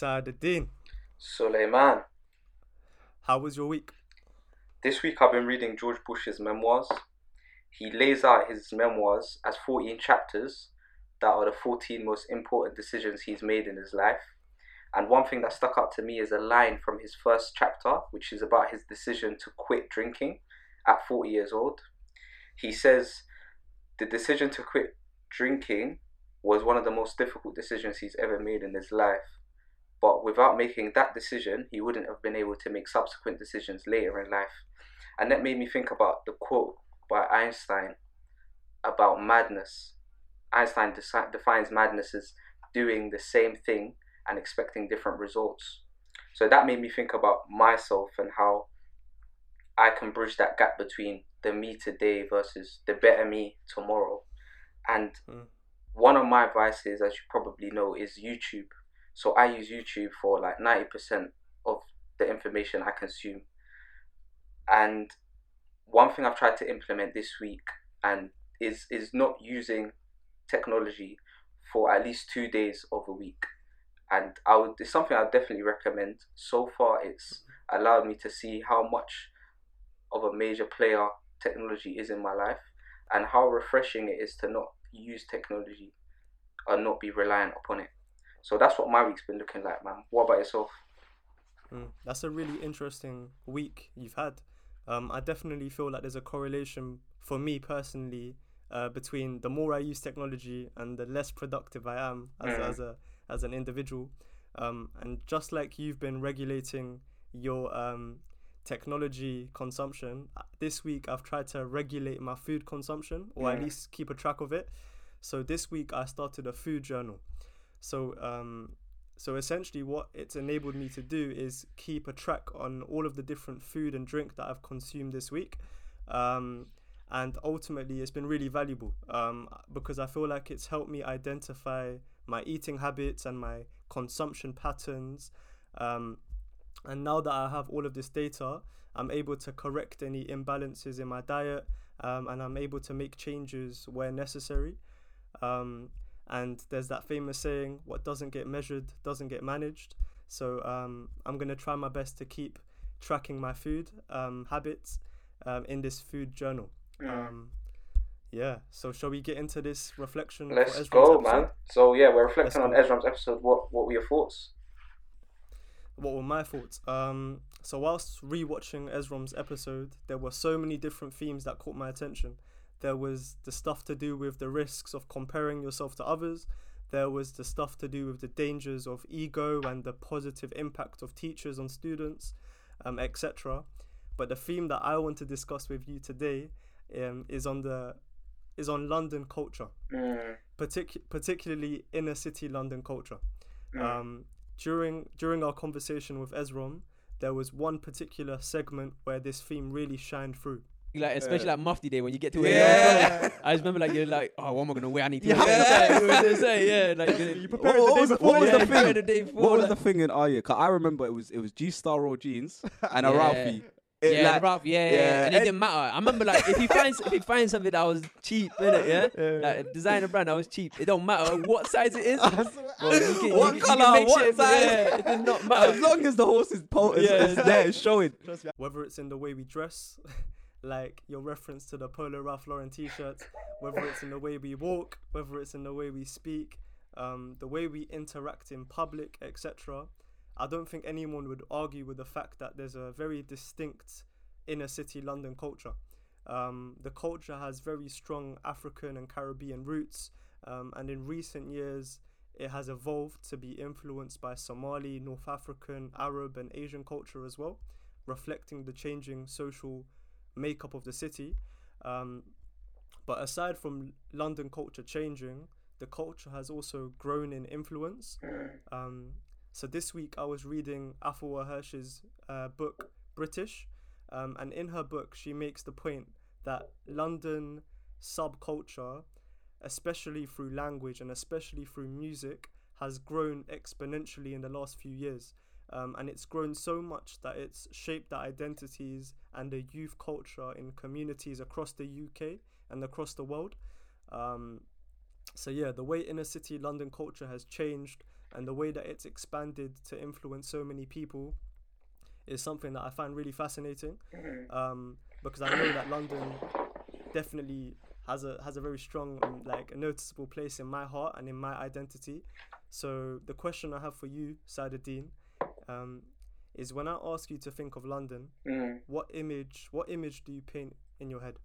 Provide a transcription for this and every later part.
Saadadeen, Sulaiman. how was your week? This week I've been reading George Bush's memoirs. He lays out his memoirs as 14 chapters that are the 14 most important decisions he's made in his life. And one thing that stuck out to me is a line from his first chapter, which is about his decision to quit drinking at 40 years old. He says, The decision to quit drinking was one of the most difficult decisions he's ever made in his life. But without making that decision, he wouldn't have been able to make subsequent decisions later in life. And that made me think about the quote by Einstein about madness. Einstein deci- defines madness as doing the same thing and expecting different results. So that made me think about myself and how I can bridge that gap between the me today versus the better me tomorrow. And Mm. one of my vices, as you probably know, is YouTube. So I use YouTube for like 90% of the information I consume. And one thing I've tried to implement this week and is is not using technology for at least two days of a week. And I would it's something I would definitely recommend. So far it's allowed me to see how much of a major player technology is in my life and how refreshing it is to not use technology and not be reliant upon it. So that's what my week's been looking like, man. What about yourself? Mm, that's a really interesting week you've had. Um, I definitely feel like there's a correlation for me personally uh, between the more I use technology and the less productive I am as, Mm. as a as an individual. Um, and just like you've been regulating your um, technology consumption, uh, this week I've tried to regulate my food consumption or at Mm. least keep a track of it. So this week I started a food journal. So um, so essentially, what it's enabled me to do is keep a track on all of the different food and drink that I've consumed this week. Um, and ultimately, it's been really valuable um, because I feel like it's helped me identify my eating habits and my consumption patterns. Um, and now that I have all of this data, I'm able to correct any imbalances in my diet um, and I'm able to make changes where necessary. Um, and there's that famous saying, what doesn't get measured doesn't get managed. So um, I'm going to try my best to keep tracking my food um, habits um, in this food journal. Mm. Um, yeah, so shall we get into this reflection? Let's go, episode? man. So yeah, we're reflecting on Esrom's episode. What what were your thoughts? what were my thoughts? Um, so whilst rewatching Esrom's episode, there were so many different themes that caught my attention. There was the stuff to do with the risks of comparing yourself to others. There was the stuff to do with the dangers of ego and the positive impact of teachers on students, um, etc. But the theme that I want to discuss with you today um, is on the is on London culture, Mm, partic- particularly inner city London culture. mm, Um, during during our conversation with Esrom, there was one particular segment where this theme really shined through. Like especially Yeah. like Mufti Day when you get to wear Yeah. your I just remember like you're like, oh, what am I gonna wear? I need to Yeah. wear. Yeah, yeah, say, yeah, like You what, prepared the day was, before, what was the thing? prepared the day before? What was like- the thing in our year? Cause I remember it was it was G Star Raw jeans and a Yeah. Ralphie. It, yeah, like, Ralph, yeah, yeah, yeah, and it and- didn't matter. I remember like if you find if you find something that was cheap, innit, yeah, yeah. like a designer brand that was cheap, it don't matter what size it is. Bro, you can, what you, can- you color? can what shit, size? Yeah, it does not matter. As long as the horse is po- is, Yeah. is there, it's showing. Whether it's in the way we dress, like your reference to the Polo Ralph Lauren T-shirts, whether it's in the way we walk, whether it's in the way we speak, um, the way we interact in public, etc. I don't think anyone would argue with the fact that there's a very distinct inner city London culture. Um, the culture has very strong African and Caribbean roots, um, and in recent years, it has evolved to be influenced by Somali, North African, Arab, and Asian culture as well, reflecting the changing social makeup of the city. Um, but aside from London culture changing, the culture has also grown in influence. Um, so this week I was reading Afua Hirsch's uh, book British, um, and in her book she makes the point that London subculture, especially through language and especially through music, has grown exponentially in the last few years. Um, and it's grown so much that it's shaped the identities and the youth culture in communities across the UK and across the world. Um, so yeah, the way inner city London culture has changed and the way that it's expanded to influence so many people is something that I find really fascinating. Um, because I know that London definitely has a has a very strong um, like a noticeable place in my heart and in my identity. So the question I have for you, Saadadeen, um, is when I ask you to think of London, Mm. what image what image do you paint in your head?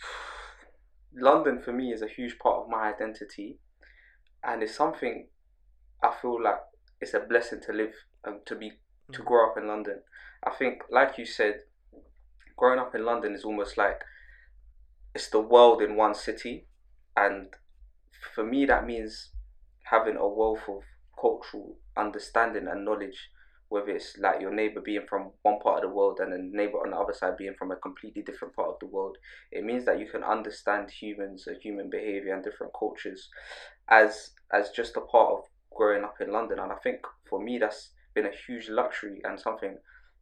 London for me is a huge part of my identity, and it's something I feel like it's a blessing to live and to be to Mhm. grow up in London. I think, like you said, growing up in London is almost like it's the world in one city, and for me that means having a wealth of cultural understanding and knowledge. Whether it's like your neighbor being from one part of the world and a neighbor on the other side being from a completely different part of the world, it means that you can understand humans and human behavior and different cultures as as just a part of growing up in London. And I think for me that's been a huge luxury and something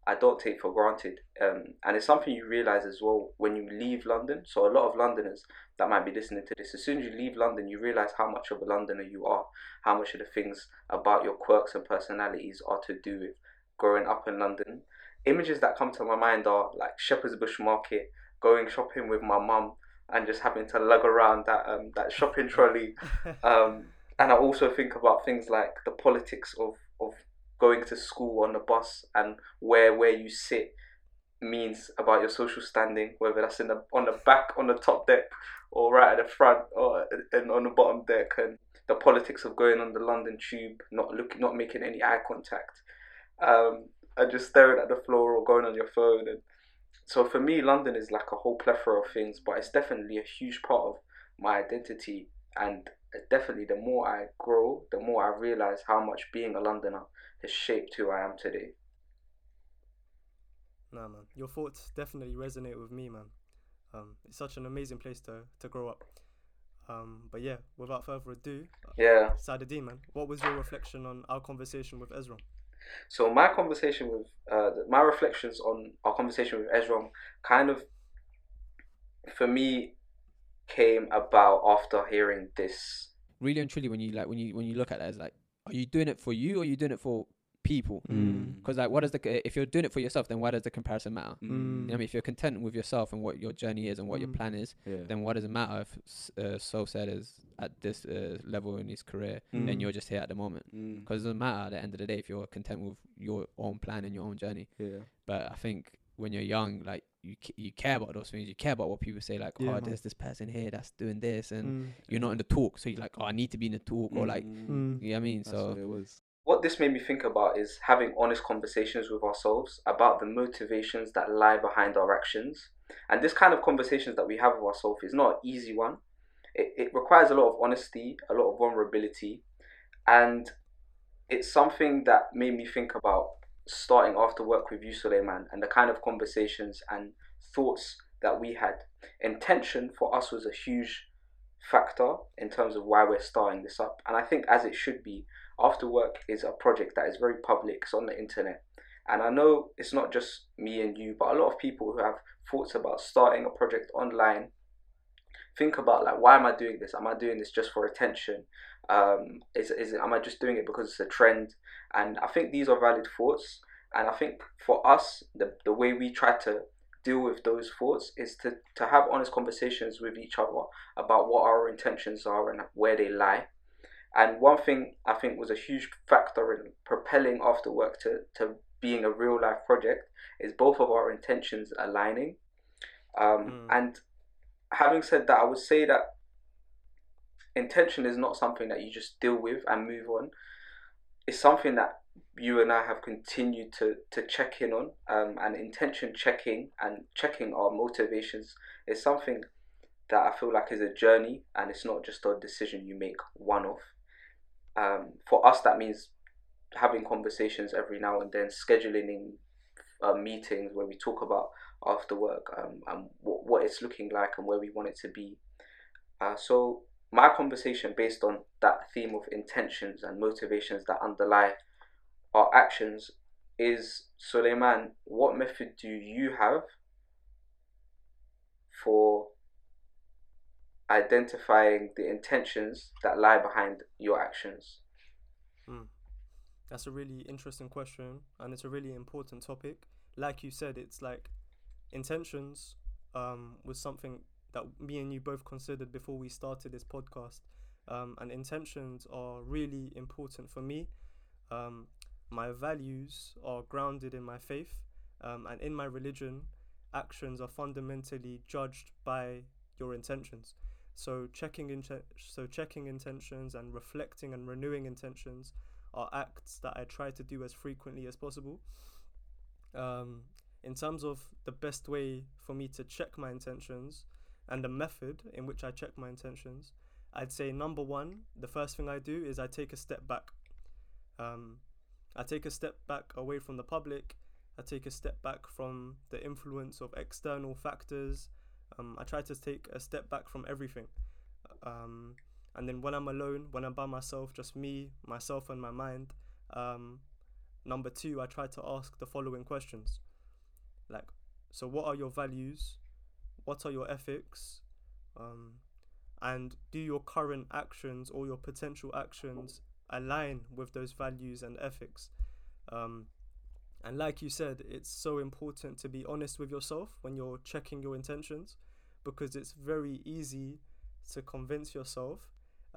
I don't take for granted. Um, and it's something you realize as well when you leave London. So a lot of Londoners that might be listening to this, as soon as you leave London, you realize how much of a Londoner you are, how much of the things about your quirks and personalities are to do with growing up in London. Images that come to my mind are like Shepherd's Bush Market, going shopping with my mum, and just having to lug around that um, that shopping trolley. Um, and I also think about things like the politics of, of going to school on the bus and where where you sit means about your social standing, whether that's in the on the back, on the top deck, or right at the front, or and on the bottom deck, and the politics of going on the London Tube, not looking, not making any eye contact, um, and just staring at the floor or going on your phone. And so for me, London is like a whole plethora of things, but it's definitely a huge part of my identity. And definitely, the more I grow, the more I realize how much being a Londoner has shaped who I am today. Nah, man, your thoughts definitely resonate with me, man. Um, it's such an amazing place to to grow up. Um, but yeah, without further ado, Yeah. Saadadeen, man, what was your reflection on our conversation with Esrom? So my conversation with uh, my reflections on our conversation with Esrom kind of, for me, came about after hearing this. Really and truly, when you like when you when you look at that, it's like, are you doing it for you or are you doing it for people? Mm. Because like, what does the if you're doing it for yourself, then why does the comparison matter? Mm. You know what I mean, if you're content with yourself and what your journey is and what your Mm. plan is, Yeah. then what does it matter if s- uh, So said is at this uh, level in his career, Mm. then you're just here at the moment. Mm. Because it doesn't matter at the end of the day if you're content with your own plan and your own journey. Yeah. But I think when you're young, like you you care about those things. You care about what people say, like, Yeah, oh, man. there's this person here that's doing this, and Mm. you're not in the talk, so you're like, oh, I need to be in the talk, or like, Mm. Mm. you know what I mean? That's so what it was. What this made me think about is having honest conversations with ourselves about the motivations that lie behind our actions. And this kind of conversations that we have with ourselves is not an easy one. It, it requires a lot of honesty, a lot of vulnerability, and it's something that made me think about starting after work with you, Sulaiman, and the kind of conversations and thoughts that we had. Intention for us was a huge factor in terms of why we're starting this up, and I think as it should be. After Work is a project that is very public, it's on the internet. And I know it's not just me and you, but a lot of people who have thoughts about starting a project online think about like why am I doing this? Am I doing this just for attention? Um, is is am I just doing it because it's a trend? And I think these are valid thoughts. And I think for us, the the way we try to deal with those thoughts is to, to have honest conversations with each other about what our intentions are and where they lie. And one thing I think was a huge factor in propelling After Work to, to being a real life project is both of our intentions aligning. Um, Mm. And having said that, I would say that intention is not something that you just deal with and move on. It's something that you and I have continued to, to check in on. Um, and intention checking and checking our motivations is something that I feel like is a journey and it's not just a decision you make one off. Um, for us, that means having conversations every now and then, scheduling uh, meetings where we talk about after work um, and what, what it's looking like and where we want it to be. Uh, so, my conversation based on that theme of intentions and motivations that underlie our actions is Sulaiman, what method do you have for identifying the intentions that lie behind your actions? That's a really interesting question, and it's a really important topic. Like you said, it's like intentions um, was something that me and you both considered before we started this podcast. Um, and intentions are really important for me. Um, my values are grounded in my faith, um, and in my religion, actions are fundamentally judged by your intentions. So checking inten- so checking intentions and reflecting and renewing intentions are acts that I try to do as frequently as possible. Um, in terms of the best way for me to check my intentions and the method in which I check my intentions, I'd say number one, the first thing I do is I take a step back. Um, I take a step back away from the public. I take a step back from the influence of external factors. Um, I try to take a step back from everything. Um, and then when I'm alone, when I'm by myself, just me, myself, and my mind, um, number two, I try to ask the following questions like, so what are your values? What are your ethics? Um, and do your current actions or your potential actions align with those values and ethics? Um, and like you said, it's so important to be honest with yourself when you're checking your intentions because it's very easy to convince yourself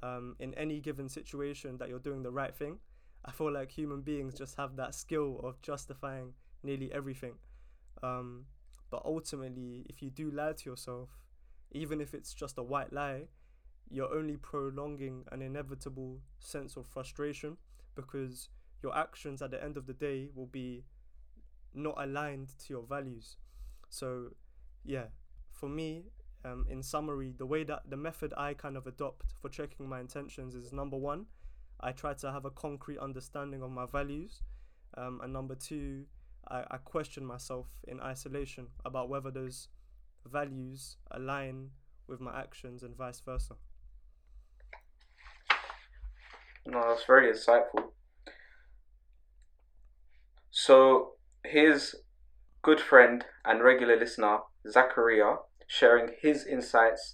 um, in any given situation that you're doing the right thing. I feel like human beings just have that skill of justifying nearly everything. Um, but ultimately, if you do lie to yourself, even if it's just a white lie, you're only prolonging an inevitable sense of frustration because your actions at the end of the day will be not aligned to your values. So, yeah, for me, um, in summary, the way that the method I kind of adopt for checking my intentions is number one, I try to have a concrete understanding of my values, um, and number two, I, I question myself in isolation about whether those values align with my actions and vice versa. No, that's very insightful. So here's good friend and regular listener Zachariah sharing his insights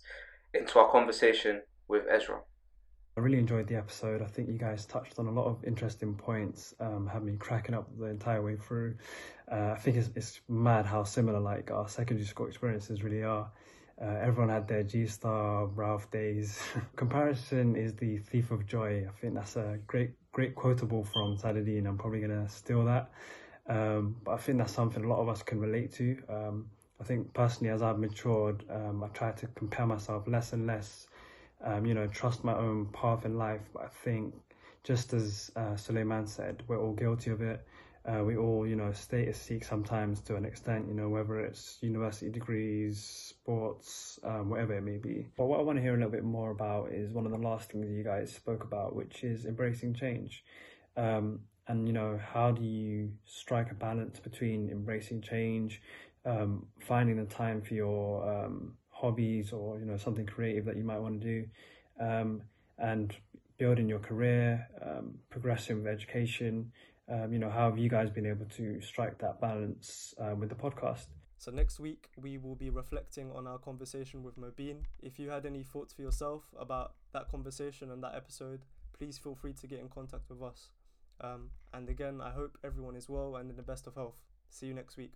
into our conversation with Esrom. I really enjoyed the episode. I think you guys touched on a lot of interesting points, um, had me cracking up the entire way through. Uh, I think it's, it's mad how similar like our secondary school experiences really are. Uh, everyone had their G Star, Ralph days. Comparison is the thief of joy. I think that's a great, great quotable from Saadadeen. I'm probably gonna steal that. Um, but I think that's something a lot of us can relate to. Um, I think personally, as I've matured, um, I try to compare myself less and less. Um, you know, trust my own path in life. But I think, just as uh, Sulaiman said, we're all guilty of it. Uh, we all, you know, status seek sometimes to an extent, you know, whether it's university degrees, sports, um, whatever it may be. But what I want to hear a little bit more about is one of the last things you guys spoke about, which is embracing change. Um, and, you know, how do you strike a balance between embracing change, um, finding the time for your um, hobbies or you know something creative that you might want to do, um, and building your career, um, progressing with education. Um, you know, how have you guys been able to strike that balance uh, with the podcast? So next week we will be reflecting on our conversation with Mobeen. If you had any thoughts for yourself about that conversation and that episode, please feel free to get in contact with us. Um, and again, I hope everyone is well and in the best of health. See you next week.